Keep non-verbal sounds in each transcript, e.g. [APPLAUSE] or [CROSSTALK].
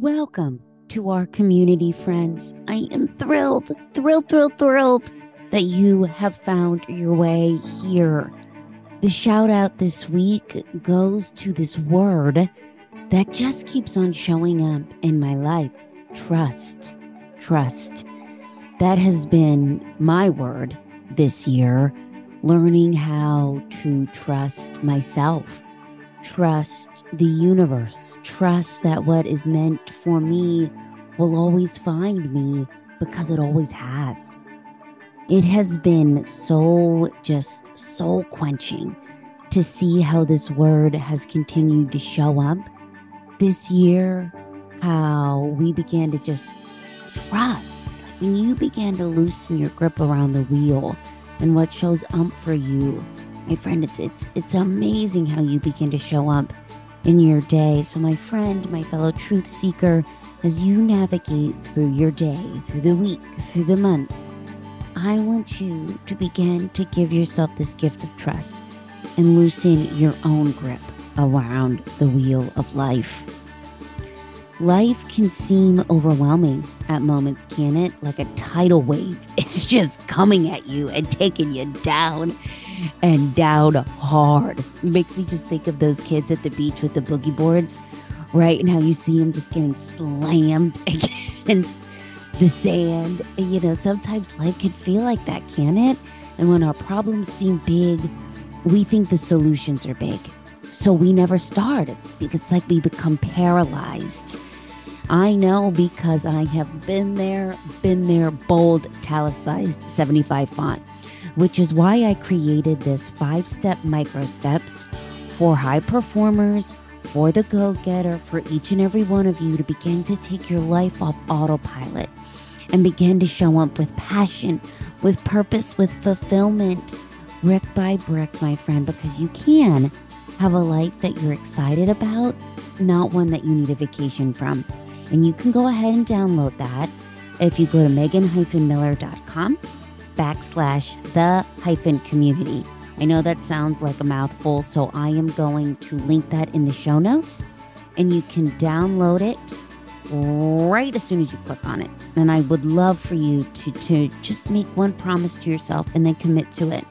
Welcome to our community, friends. I am thrilled, thrilled, thrilled, thrilled that you have found your way here. The shout out this week goes to this word that just keeps on showing up in my life trust. Trust. That has been my word this year, learning how to trust myself trust the universe, trust that what is meant for me will always find me because it always has. It has been so just soul quenching to see how this word has continued to show up this year, how we began to just trust. When you began to loosen your grip around the wheel and what shows up for you my friend, it's it's it's amazing how you begin to show up in your day. So my friend, my fellow truth seeker, as you navigate through your day, through the week, through the month, I want you to begin to give yourself this gift of trust and loosen your own grip around the wheel of life. Life can seem overwhelming at moments, can it? Like a tidal wave. [LAUGHS] It's just coming at you and taking you down and down hard. It makes me just think of those kids at the beach with the boogie boards, right? And how you see them just getting slammed [LAUGHS] against the sand. You know, sometimes life can feel like that, can it? And when our problems seem big, we think the solutions are big. So we never start. It's, it's like we become paralyzed. I know because I have been there, been there, bold, italicized 75 font which is why I created this five step micro steps for high performers, for the go getter, for each and every one of you to begin to take your life off autopilot and begin to show up with passion, with purpose, with fulfillment, brick by brick, my friend, because you can have a life that you're excited about, not one that you need a vacation from. And you can go ahead and download that if you go to megan-miller.com backslash the hyphen community. I know that sounds like a mouthful, so I am going to link that in the show notes and you can download it right as soon as you click on it. And I would love for you to, to just make one promise to yourself and then commit to it.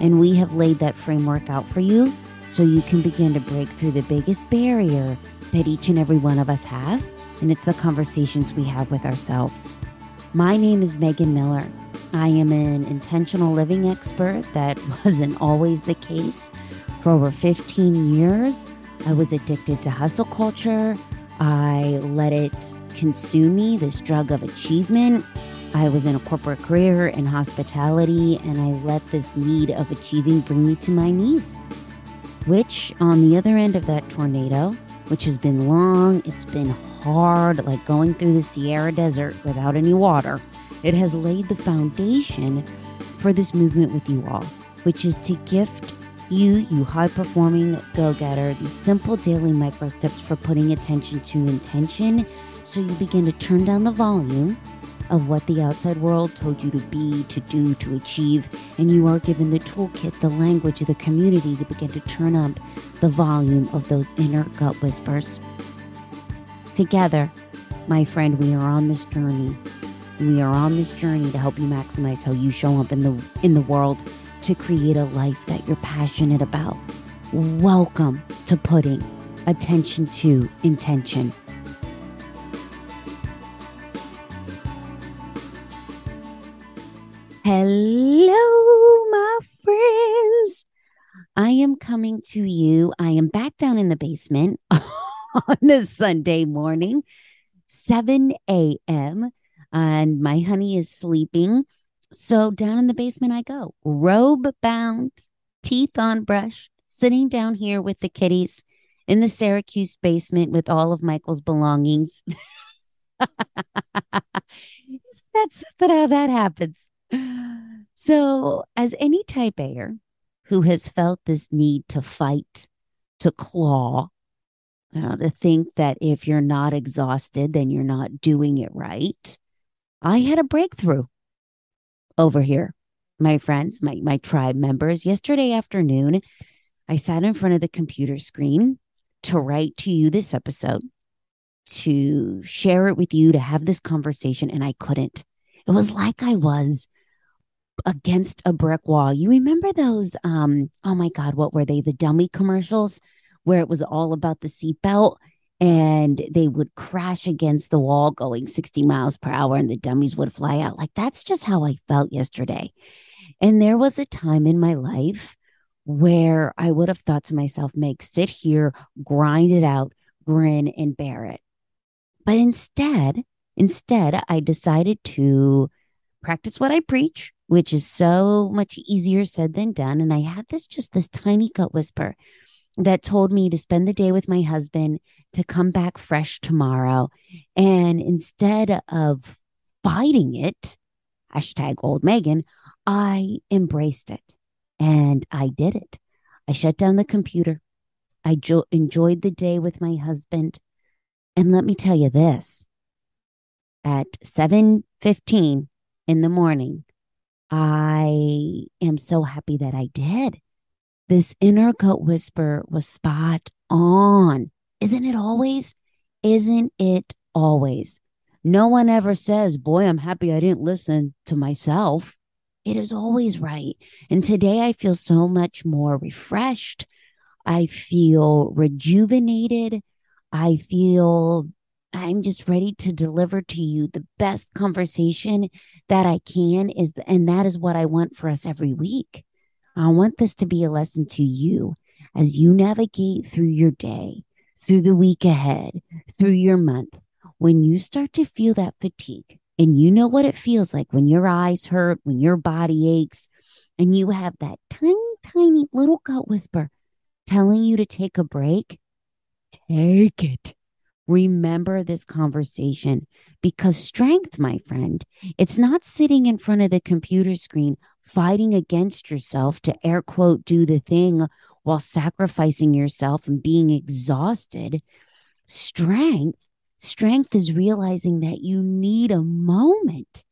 And we have laid that framework out for you so you can begin to break through the biggest barrier that each and every one of us have. And it's the conversations we have with ourselves. My name is Megan Miller. I am an intentional living expert. That [LAUGHS] wasn't always the case. For over 15 years, I was addicted to hustle culture. I let it consume me, this drug of achievement. I was in a corporate career in hospitality, and I let this need of achieving bring me to my knees. Which, on the other end of that tornado, which has been long, it's been hard, like going through the Sahara Desert without any water it has laid the foundation for this movement with you all, which is to gift you, you high performing go getter, these simple daily micro steps for putting attention to intention so you begin to turn down the volume of what the outside world told you to be, to do, to achieve, and you are given the toolkit, the language the community to begin to turn up the volume of those inner gut whispers. Together, my friend, we are on this journey we are on this journey to help you maximize how you show up in the in the world to create a life that you're passionate about. Welcome to putting attention to intention. Hello, my friends. I am coming to you. I am back down in the basement [LAUGHS] on this Sunday morning, 7 a.m and my honey is sleeping. So down in the basement I go, robe bound, teeth unbrushed, sitting down here with the kitties in the Syracuse basement with all of Michael's belongings. [LAUGHS] That's but how that happens. So, as any type Aer who has felt this need to fight, to claw, uh, to think that if you're not exhausted, then you're not doing it right, I had a breakthrough over here, my friends, my, my tribe members. Yesterday afternoon, I sat in front of the computer screen to write to you this episode. to share it with you, to have this conversation, and I couldn't. It was like I was against a brick wall. You remember those? Um, oh my God, what were they? The dummy commercials where it was all about the seatbelt and they would crash against the wall going 60 miles per hour and the dummies would fly out. Like that's just how I felt yesterday. And there was a time in my life where I would have thought to myself, Meg, sit here, grind it out, grin, and bear it. But instead, instead, I decided to practice what I preach, which is so much easier said than done. And I had this just this tiny gut whisper that told me to spend the day with my husband, to come back fresh tomorrow. And instead of fighting it, hashtag old Megan, I embraced it and I did it. I shut down the computer. I jo- enjoyed the day with my husband. And let me tell you this at 7:15 in the morning, I am so happy that I did. This inner gut whisper was spot on. Isn't it always? Isn't it always? No one ever says, Boy, I'm happy I didn't listen to myself. It is always right. And today I feel so much more refreshed. I feel rejuvenated. I feel I'm just ready to deliver to you the best conversation that I can is and that is what I want for us every week. I want this to be a lesson to you as you navigate through your day, through the week ahead, through your month. When you start to feel that fatigue and you know what it feels like when your eyes hurt, when your body aches, and you have that tiny, tiny little gut whisper telling you to take a break, take it Remember this conversation because strength, my friend, it's not sitting in front of the computer screen fighting against yourself to air quote do the thing while sacrificing yourself and being exhausted. Strength, strength is realizing that you need a moment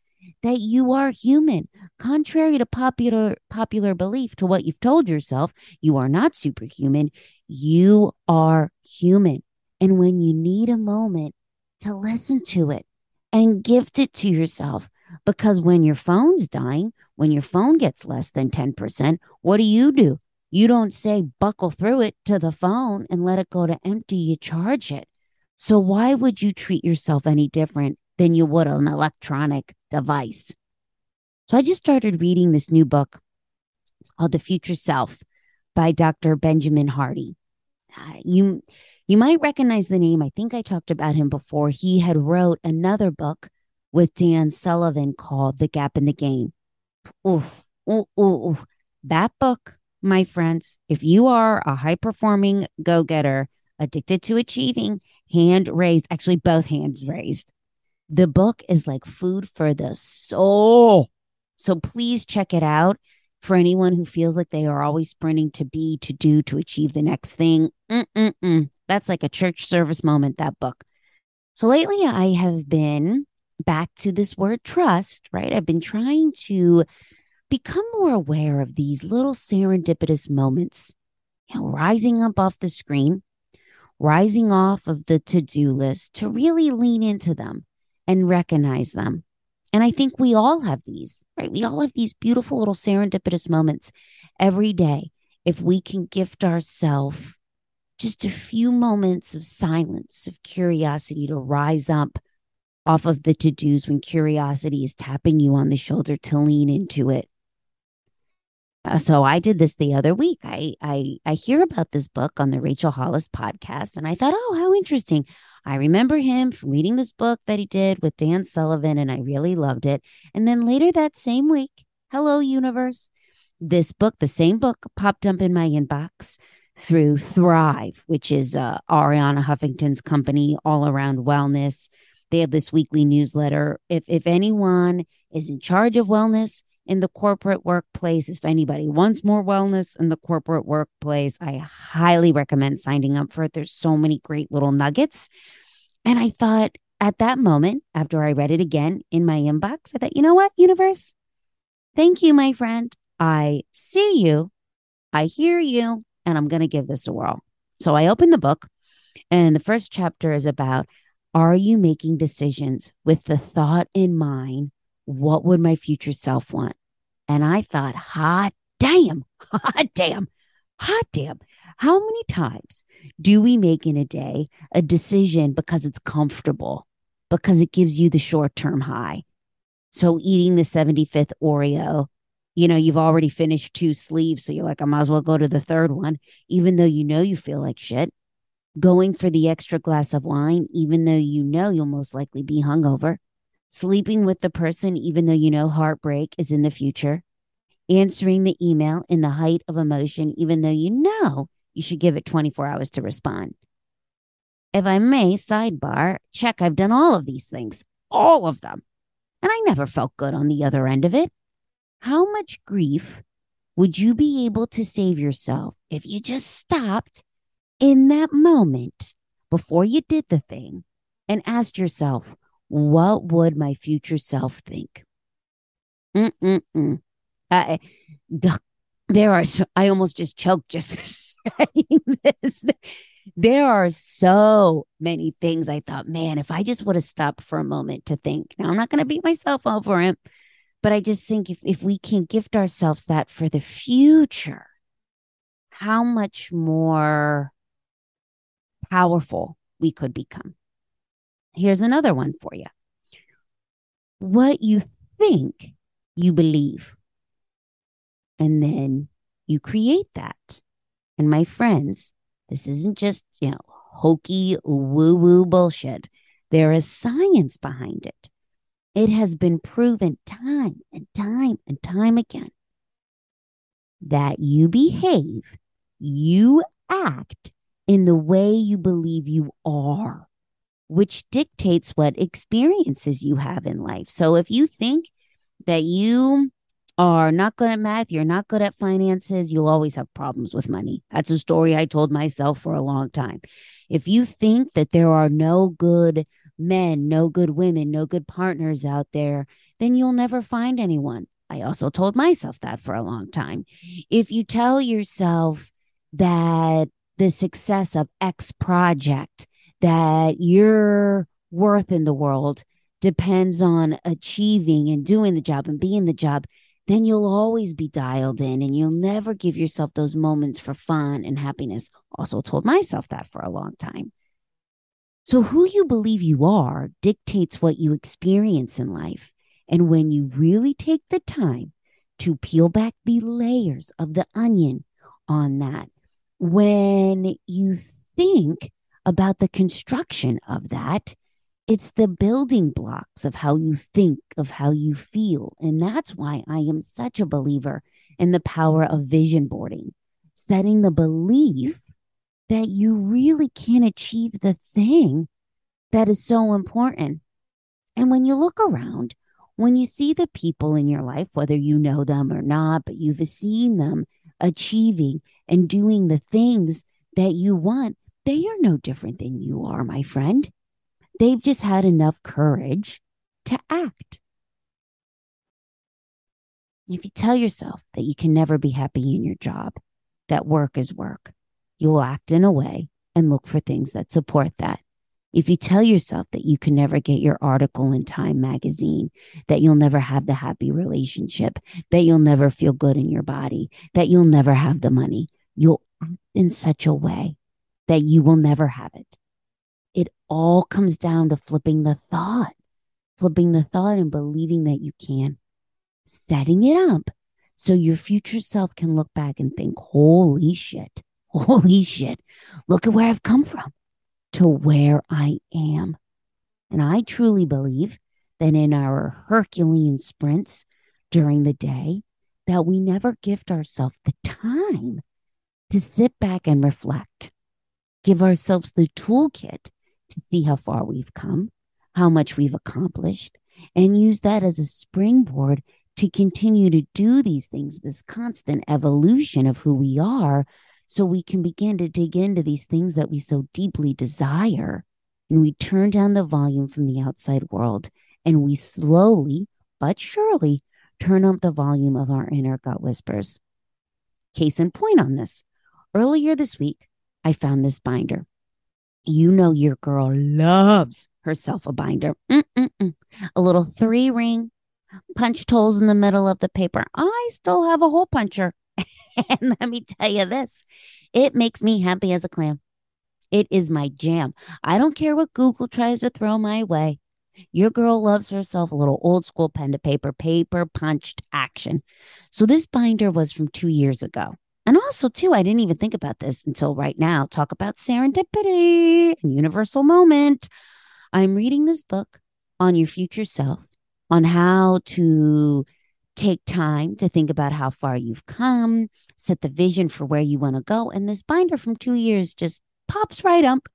that you are human. Contrary to popular popular belief to what you've told yourself, you are not superhuman. You are human. And when you need a moment to listen to it and gift it to yourself, because when your phone's dying, when your phone gets less than 10%, what do you do? You don't say buckle through it to the phone and let it go to empty, you charge it. So, why would you treat yourself any different than you would an electronic device? So, I just started reading this new book. It's called The Future Self by Dr. Benjamin Hardy. Uh, you you might recognize the name. I think I talked about him before. He had wrote another book with Dan Sullivan called The Gap and the Gain. Oof, oof, oof. That book, my friends, if you are a high performing go getter, addicted to achieving, hand raised, actually both hands raised. The book is like food for the soul. So please check it out for anyone who feels like they are always sprinting to be, to do, to achieve the next thing. Mm-mm-mm. That's like a church service moment, that book. So lately, I have been back to this word trust, right? I've been trying to become more aware of these little serendipitous moments, you know, rising up off the screen, rising off of the to do list to really lean into them and recognize them. And I think we all have these, right? We all have these beautiful little serendipitous moments every day. If we can gift ourselves just a few moments of silence, of curiosity to rise up off of the to dos when curiosity is tapping you on the shoulder to lean into it uh, so I did this the other week. I I I hear about this book on the Rachel Hollis podcast, and I thought, oh, how interesting. I remember him from reading this book that he did with Dan Sullivan, and I really loved it. And then later that same week, hello universe, this book, the same book, popped up in my inbox through Thrive, which is uh, Arianna Huffington's company all around wellness. They have this weekly newsletter. If if anyone is in charge of wellness in the corporate workplace. If anybody wants more wellness in the corporate workplace, I highly recommend signing up for it. There's so many great little nuggets. And I thought at that moment, after I read it again in my inbox, I thought, you know what, universe? Thank you, my friend. I see you, I hear you, and I'm going to give this a whirl. So I opened the book, and the first chapter is about Are you making decisions with the thought in mind, what would my future self want? And I thought, hot damn, [LAUGHS] hot damn, hot damn. How many times do we make in a day a decision because it's comfortable, because it gives you the short term high? So eating the 75th Oreo, you know, you've already finished two sleeves. So you're like, I might as well go to the third one, even though you know you feel like shit. Going for the extra glass of wine, even though you know you'll most likely be hungover. Sleeping with the person, even though you know heartbreak is in the future. Answering the email in the height of emotion, even though you know you should give it 24 hours to respond. If I may, sidebar, check, I've done all of these things, all of them. And I never felt good on the other end of it. How much grief would you be able to save yourself if you just stopped in that moment before you did the thing and asked yourself, what would my future self think? Mm-mm-mm. I, there are so I almost just choked just [LAUGHS] saying this. There are so many things I thought, man, if I just would have stopped for a moment to think. Now I'm not going to beat myself up for it, but I just think if if we can gift ourselves that for the future, how much more powerful we could become. Here's another one for you. What you think you believe and then you create that. And my friends, this isn't just, you know, hokey woo woo bullshit. There is science behind it. It has been proven time and time and time again that you behave, you act in the way you believe you are, which dictates what experiences you have in life. So if you think that you are not good at math, you're not good at finances, you'll always have problems with money. That's a story I told myself for a long time. If you think that there are no good men, no good women, no good partners out there, then you'll never find anyone. I also told myself that for a long time. If you tell yourself that the success of X project, that your worth in the world depends on achieving and doing the job and being the job, then you'll always be dialed in and you'll never give yourself those moments for fun and happiness. Also, told myself that for a long time. So, who you believe you are dictates what you experience in life. And when you really take the time to peel back the layers of the onion on that, when you think about the construction of that, it's the building blocks of how you think, of how you feel. And that's why I am such a believer in the power of vision boarding, setting the belief that you really can achieve the thing that is so important. And when you look around, when you see the people in your life, whether you know them or not, but you've seen them achieving and doing the things that you want, they are no different than you are, my friend. They've just had enough courage to act. If you tell yourself that you can never be happy in your job, that work is work, you will act in a way and look for things that support that. If you tell yourself that you can never get your article in Time magazine, that you'll never have the happy relationship, that you'll never feel good in your body, that you'll never have the money, you'll act in such a way that you will never have it it all comes down to flipping the thought, flipping the thought and believing that you can, setting it up so your future self can look back and think, holy shit, [LAUGHS] holy shit, look at where I've come from to where I am. And I truly believe that in our Herculean sprints during the day, that we never gift ourselves the time to sit back and reflect, give ourselves the toolkit to see how far we've come, how much we've accomplished, and use that as a springboard to continue to do these things, this constant evolution of who we are, so we can begin to dig into these things that we so deeply desire. And we turn down the volume from the outside world and we slowly but surely turn up the volume of our inner gut whispers. Case in point on this earlier this week, I found this binder You know, your girl loves herself a binder. Mm-mm-mm. A little three ring, punched holes in the middle of the paper. I still have a hole puncher. [LAUGHS] and let me tell you this it makes me happy as a clam. It is my jam. I don't care what Google tries to throw my way. Your girl loves herself a little old school pen to paper, paper punched action. So this binder was from two years ago. And also, too, I didn't even think about this until right now. Talk about serendipity and universal moment. I'm reading this book on your future self, on how to take time to think about how far you've come, set the vision for where you want to go. And this binder from two years just pops right up.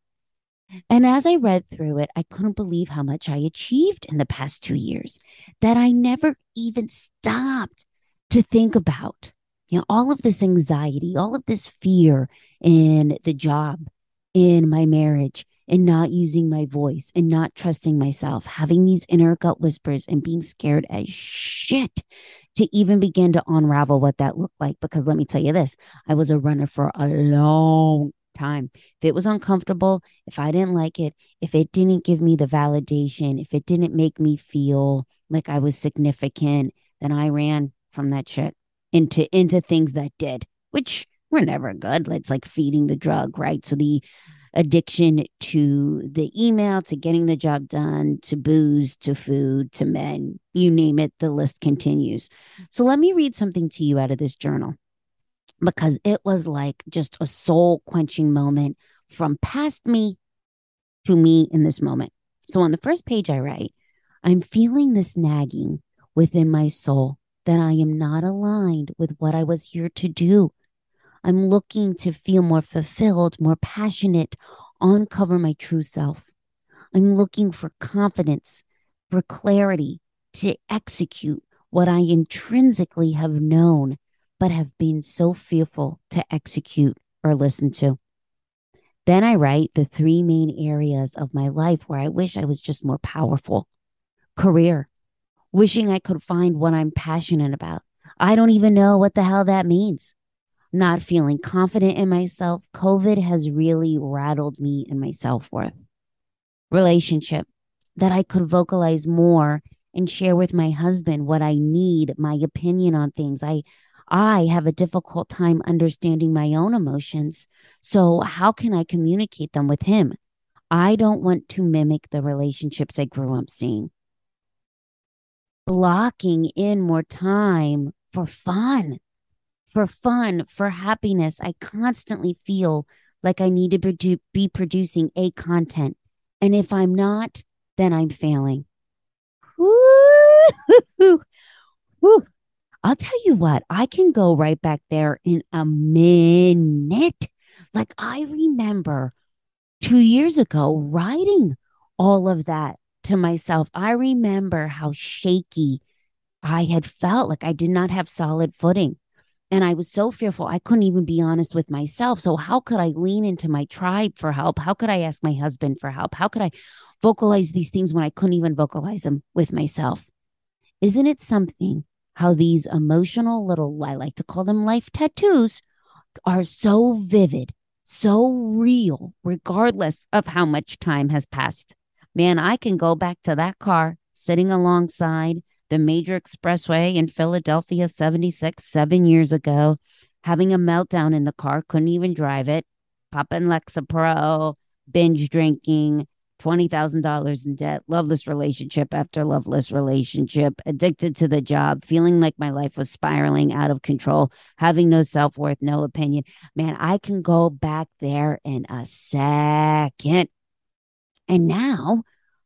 And as I read through it, I couldn't believe how much I achieved in the past two years that I never even stopped to think about. You know, all of this anxiety, all of this fear in the job, in my marriage, and not using my voice and not trusting myself, having these inner gut whispers and being scared as shit to even begin to unravel what that looked like. Because let me tell you this I was a runner for a long time. If it was uncomfortable, if I didn't like it, if it didn't give me the validation, if it didn't make me feel like I was significant, then I ran from that shit into into things that did, which were never good. It's like feeding the drug, right? So the addiction to the email, to getting the job done, to booze, to food, to men, you name it, the list continues. So let me read something to you out of this journal because it was like just a soul quenching moment from past me to me in this moment. So on the first page, I write, I'm feeling this nagging within my soul that I am not aligned with what I was here to do. I'm looking to feel more fulfilled, more passionate, uncover my true self. I'm looking for confidence, for clarity to execute what I intrinsically have known but have been so fearful to execute or listen to. Then I write the three main areas of my life where I wish I was just more powerful career, wishing I could find what I'm passionate about. I don't even know what the hell that means. Not feeling confident in myself. COVID has really rattled me and my self worth. Relationship that I could vocalize more and share with my husband what I need, my opinion on things. I I have a difficult time understanding my own emotions. So, how can I communicate them with him? I don't want to mimic the relationships I grew up seeing. Blocking in more time for fun, for fun, for happiness. I constantly feel like I need to be producing a content. And if I'm not, then I'm failing. [LAUGHS] Woo! Woo! I'll tell you what, I can go right back there in a minute. Like I remember two years ago writing all of that to myself. I remember how shaky I had felt like I did not have solid footing. And I was so fearful, I couldn't even be honest with myself. So, how could I lean into my tribe for help? How could I ask my husband for help? How could I vocalize these things when I couldn't even vocalize them with myself? Isn't it something how these emotional little, I like to call them life tattoos, are so vivid, so real, regardless of how much time has passed. Man, I can go back to that car sitting alongside the major expressway in Philadelphia 76 seven years ago, having a meltdown in the car, couldn't even drive it, popping Lexapro, binge drinking, $20,000 in debt, loveless relationship after loveless relationship, addicted to the job, feeling like my life was spiraling out of control, having no self worth, no opinion. Man, I can go back there in a second. And now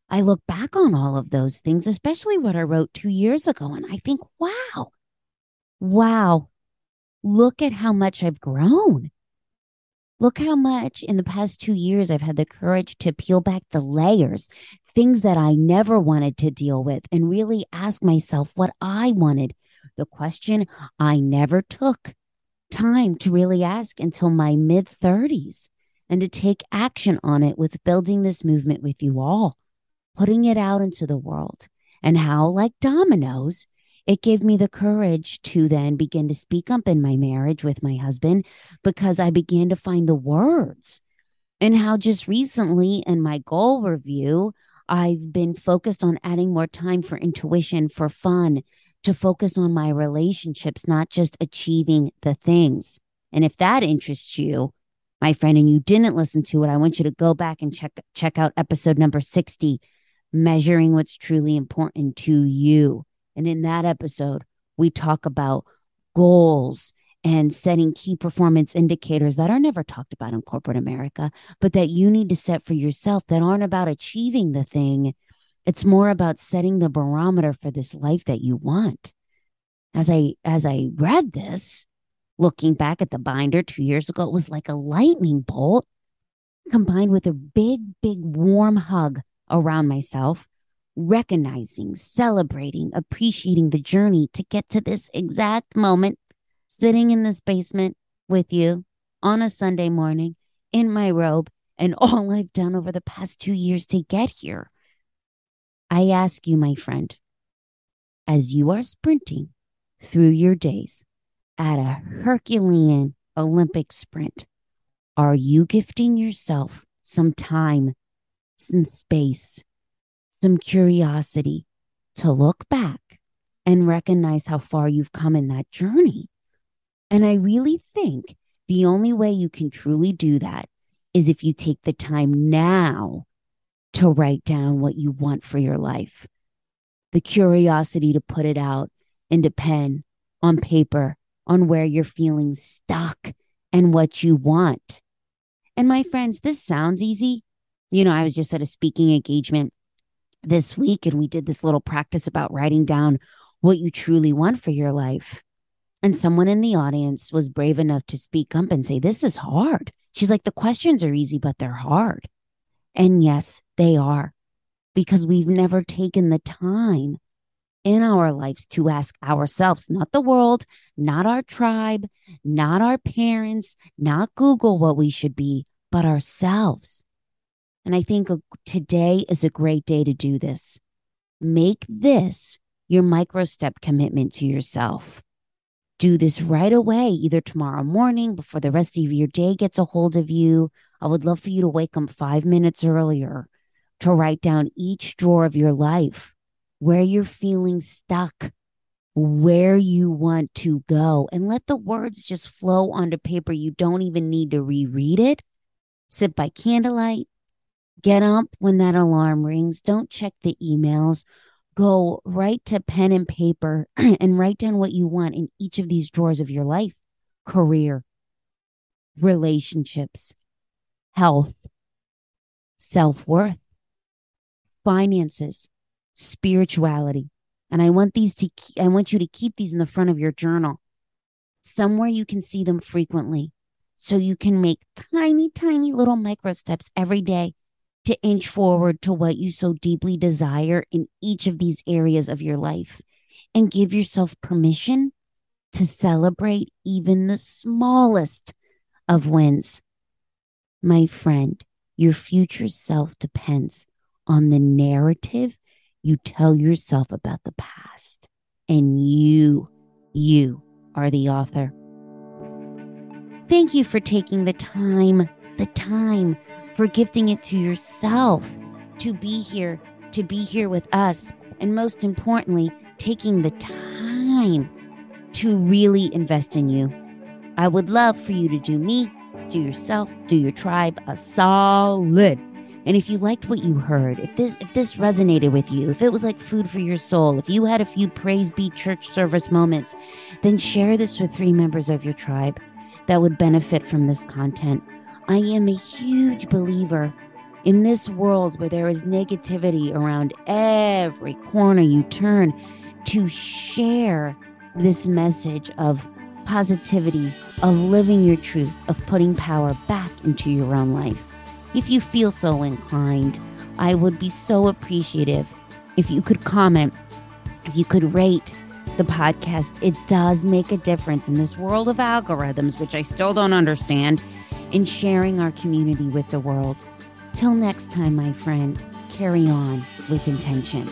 I look back on all of those things, especially what I wrote two years ago, and I think, wow, wow, look at how much I've grown. Look how much in the past two years I've had the courage to peel back the layers, things that I never wanted to deal with, and really ask myself what I wanted. The question I never took time to really ask until my mid 30s and to take action on it with building this movement with you all, putting it out into the world, and how, like dominoes, it gave me the courage to then begin to speak up in my marriage with my husband because I began to find the words and how just recently in my goal review, I've been focused on adding more time for intuition, for fun, to focus on my relationships, not just achieving the things. And if that interests you, my friend, and you didn't listen to it, I want you to go back and check check out episode number 60, measuring what's truly important to you. And in that episode, we talk about goals and setting key performance indicators that are never talked about in corporate America, but that you need to set for yourself that aren't about achieving the thing. It's more about setting the barometer for this life that you want. As I as I read this, looking back at the binder 2 years ago, it was like a lightning bolt combined with a big big warm hug around myself recognizing, celebrating, appreciating the journey to get to this exact moment, sitting in this basement with you on a Sunday morning in my robe and all I've done over the past two years to get here. I ask you, my friend, as you are sprinting through your days at a Herculean Olympic sprint, are you gifting yourself some time, some space, some curiosity to look back and recognize how far you've come in that journey. And I really think the only way you can truly do that is if you take the time now to write down what you want for your life, the curiosity to put it out into pen, on paper, on where you're feeling stuck and what you want. And my friends, this sounds easy. You know, I was just at a speaking engagement this week and we did this little practice about writing down what you truly want for your life. And someone in the audience was brave enough to speak up and say, This is hard. She's like, The questions are easy, but they're hard. And yes, they are, because we've never taken the time in our lives to ask ourselves, not the world, not our tribe, not our parents, not Google what we should be, but ourselves. And I think uh, today is a great day to do this. Make this your micro step commitment to yourself. Do this right away, either tomorrow morning before the rest of your day gets a hold of you. I would love for you to wake up five minutes earlier to write down each drawer of your life where you're feeling stuck, where you want to go, and let the words just flow onto paper. You don't even need to reread it. Sit by candlelight, Get up when that alarm rings. Don't check the emails. Go right to pen and paper [CLEARS THROAT] and write down what you want in each of these drawers of your life career, relationships, health, self worth, finances, spirituality. And I want these to, I want you to keep these in the front of your journal, somewhere you can see them frequently. So you can make tiny, tiny little micro steps every day to inch forward to what you so deeply desire in each of these areas of your life and give yourself permission to celebrate even the smallest of wins. My friend, your future self depends on the narrative you tell yourself about the past. And you, you are the author. Thank you for taking the time, the time for gifting it to yourself to be here, to be here with us. And most importantly, taking the time to really invest in you. I would love for you to do me, do yourself, do your tribe a solid. And if you liked what you heard, if this if this resonated with you, if it was like food for your soul, if you had a few praise beat church service moments, then share this with three members of your tribe that would benefit from this content. I am a huge believer in this world where there is negativity around every corner you turn to share this message of positivity, of living your truth, of putting power back into your own life. If you feel so inclined, I would be so appreciative if you could comment, if you could rate the podcast. It does make a difference in this world of algorithms, which I still don't understand in sharing our community with the world. Till next time, my friend, carry on with intention.